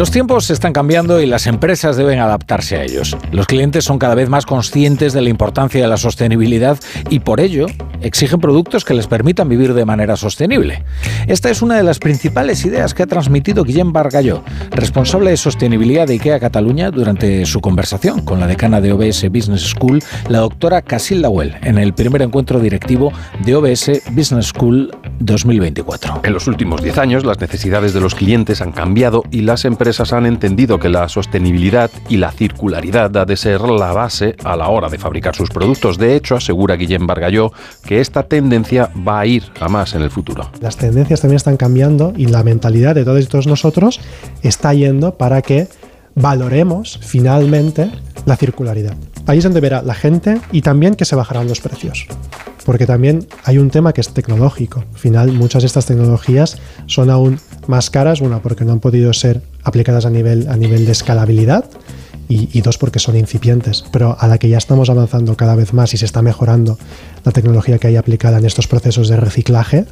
Los tiempos están cambiando y las empresas deben adaptarse a ellos. Los clientes son cada vez más conscientes de la importancia de la sostenibilidad y por ello exigen productos que les permitan vivir de manera sostenible. Esta es una de las principales ideas que ha transmitido Guillem Bargalló, responsable de sostenibilidad de IKEA Cataluña, durante su conversación con la decana de OBS Business School, la doctora Casilda Well, en el primer encuentro directivo de OBS Business School 2024. En los últimos 10 años, las necesidades de los clientes han cambiado y las empresas han entendido que la sostenibilidad y la circularidad ha de ser la base a la hora de fabricar sus productos. De hecho, asegura Guillem Bargalló que esta tendencia va a ir a más en el futuro. Las tendencias también están cambiando y la mentalidad de todos y todos nosotros está yendo para que valoremos finalmente la circularidad. Ahí es donde verá la gente y también que se bajarán los precios porque también hay un tema que es tecnológico. Al final, muchas de estas tecnologías son aún más caras, una porque no han podido ser aplicadas a nivel, a nivel de escalabilidad y, y, dos porque son incipientes, pero a la que ya estamos avanzando cada vez más y se está mejorando la tecnología que hay aplicada en estos procesos de reciclaje,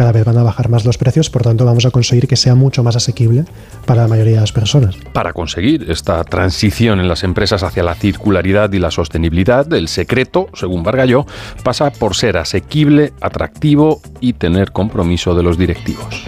cada vez van a bajar más los precios, por tanto vamos a conseguir que sea mucho más asequible para la mayoría de las personas. Para conseguir esta transición en las empresas hacia la circularidad y la sostenibilidad, el secreto, según Vargalló, pasa por ser asequible, atractivo y tener compromiso de los directivos.